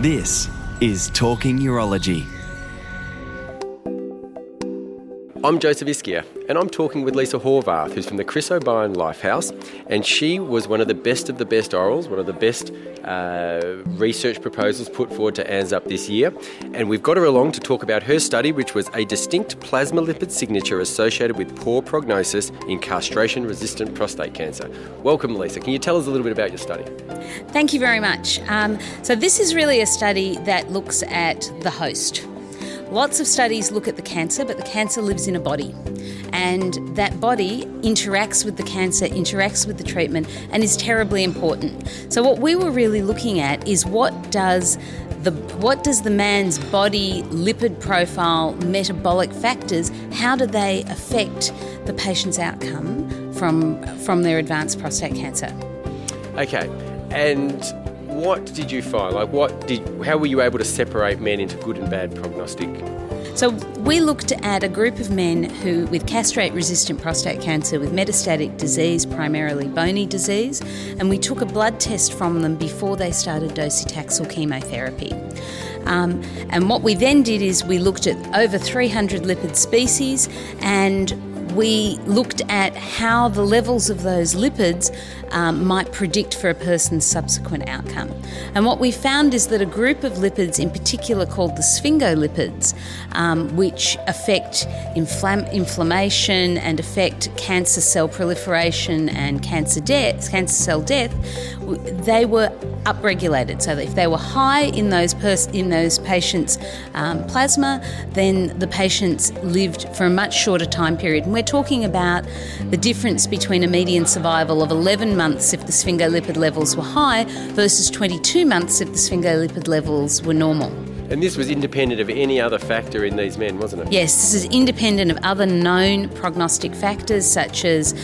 This is Talking Urology. I'm Joseph Ischia, and I'm talking with Lisa Horvath, who's from the Chris O'Brien Lifehouse, and she was one of the best of the best orals, one of the best uh, research proposals put forward to ANZUP this year. And we've got her along to talk about her study, which was a distinct plasma lipid signature associated with poor prognosis in castration resistant prostate cancer. Welcome, Lisa. Can you tell us a little bit about your study? Thank you very much. Um, so, this is really a study that looks at the host. Lots of studies look at the cancer, but the cancer lives in a body. And that body interacts with the cancer, interacts with the treatment, and is terribly important. So, what we were really looking at is what does the, what does the man's body lipid profile, metabolic factors, how do they affect the patient's outcome from, from their advanced prostate cancer? Okay, and what did you find? Like, what did? How were you able to separate men into good and bad prognostic? So we looked at a group of men who, with castrate-resistant prostate cancer, with metastatic disease, primarily bony disease, and we took a blood test from them before they started docetaxel chemotherapy. Um, and what we then did is we looked at over 300 lipid species and we looked at how the levels of those lipids um, might predict for a person's subsequent outcome. And what we found is that a group of lipids, in particular called the sphingolipids, um, which affect inflam- inflammation and affect cancer cell proliferation and cancer death, cancer cell death, they were upregulated. So if they were high in those pers- in those patients' um, plasma, then the patients lived for a much shorter time period. And we're talking about the difference between a median survival of 11 months if the sphingolipid levels were high versus 22 months if the sphingolipid levels were normal. And this was independent of any other factor in these men, wasn't it? Yes, this is independent of other known prognostic factors such as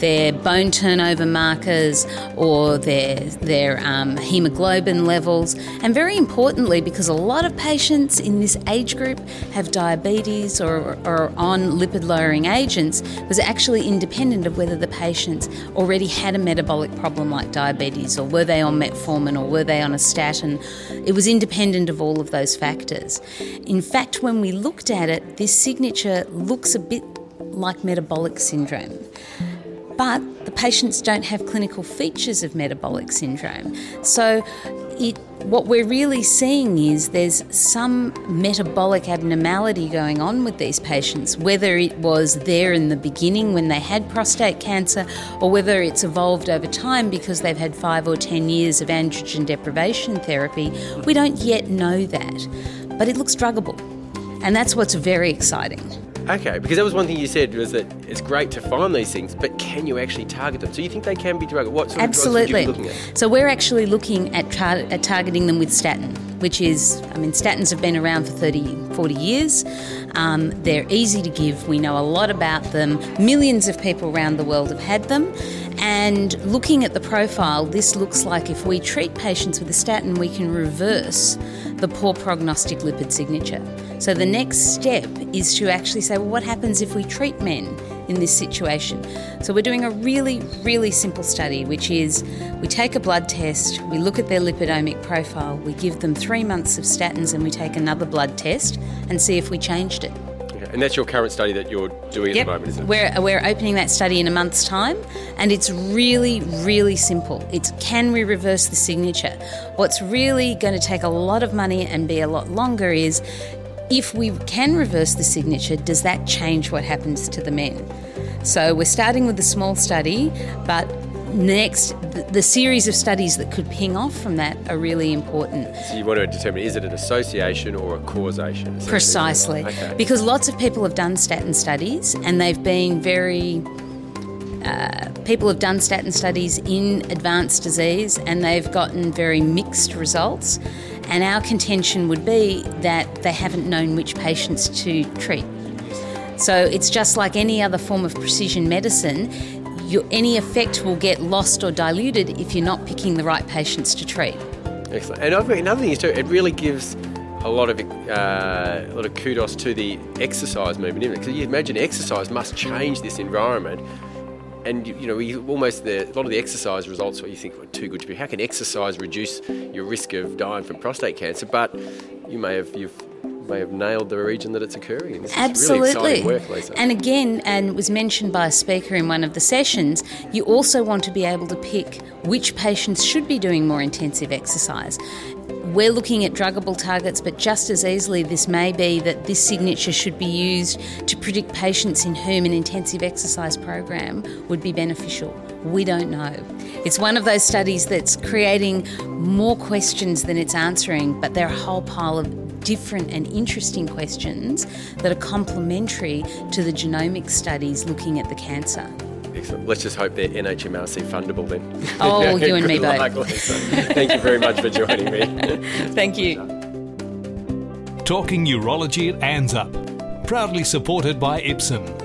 their bone turnover markers or their their um, hemoglobin levels, and very importantly, because a lot of patients in this age group have diabetes or are on lipid lowering agents, was actually independent of whether the patients already had a metabolic problem like diabetes or were they on metformin or were they on a statin. It was independent of all of those factors. In fact, when we looked at it, this signature looks a bit like metabolic syndrome but the patients don't have clinical features of metabolic syndrome. So it, what we're really seeing is there's some metabolic abnormality going on with these patients, whether it was there in the beginning when they had prostate cancer or whether it's evolved over time because they've had five or ten years of androgen deprivation therapy. We don't yet know that, but it looks druggable. And that's what's very exciting. Okay, because that was one thing you said was that it's great to find these things, but can you actually target them? So you think they can be drugged? What sort Absolutely. of drugs would you be looking at? So we're actually looking at, tar- at targeting them with statin, which is, I mean, statins have been around for 30, 40 years. Um, they're easy to give. We know a lot about them. Millions of people around the world have had them. And looking at the profile, this looks like if we treat patients with a statin, we can reverse the poor prognostic lipid signature. So the next step is to actually say, well, what happens if we treat men in this situation? So we're doing a really, really simple study, which is we take a blood test, we look at their lipidomic profile, we give them three months of statins, and we take another blood test and see if we changed it. And that's your current study that you're doing yep. at the moment, isn't it? We're, we're opening that study in a month's time, and it's really, really simple. It's can we reverse the signature? What's really going to take a lot of money and be a lot longer is if we can reverse the signature, does that change what happens to the men? So we're starting with a small study, but next, the, series of studies that could ping off from that are really important. So you want to determine is it an association or a causation? Precisely. Okay. Because lots of people have done statin studies and they've been very. Uh, people have done statin studies in advanced disease and they've gotten very mixed results. And our contention would be that they haven't known which patients to treat. So it's just like any other form of precision medicine your, any effect will get lost or diluted if you're not picking the right patients to treat. Excellent. And another thing is too, it really gives a lot of uh, a lot of kudos to the exercise movement, Because you imagine exercise must change this environment. and you know, we almost the, a lot of the exercise results where you think, well, too good to be. How can exercise reduce your risk of dying from prostate cancer? But you may have you've may have nailed the region that it's occurring in. Absolutely. Really and again, and was mentioned by a speaker in one of the sessions, you also want to be able to pick which patients should be doing more intensive exercise. We're looking at druggable targets, but just as easily, this may be that this signature should be used to predict patients in whom an intensive exercise program would be beneficial. We don't know. It's one of those studies that's creating more questions than it's answering, but there are a whole pile of different and interesting questions that are complementary to the genomic studies looking at the cancer. Excellent. Let's just hope they're NHMRC fundable then. Oh, you and me both. Thank you very much for joining me. Thank you. Talking Urology at ANZUP, proudly supported by Ipsen.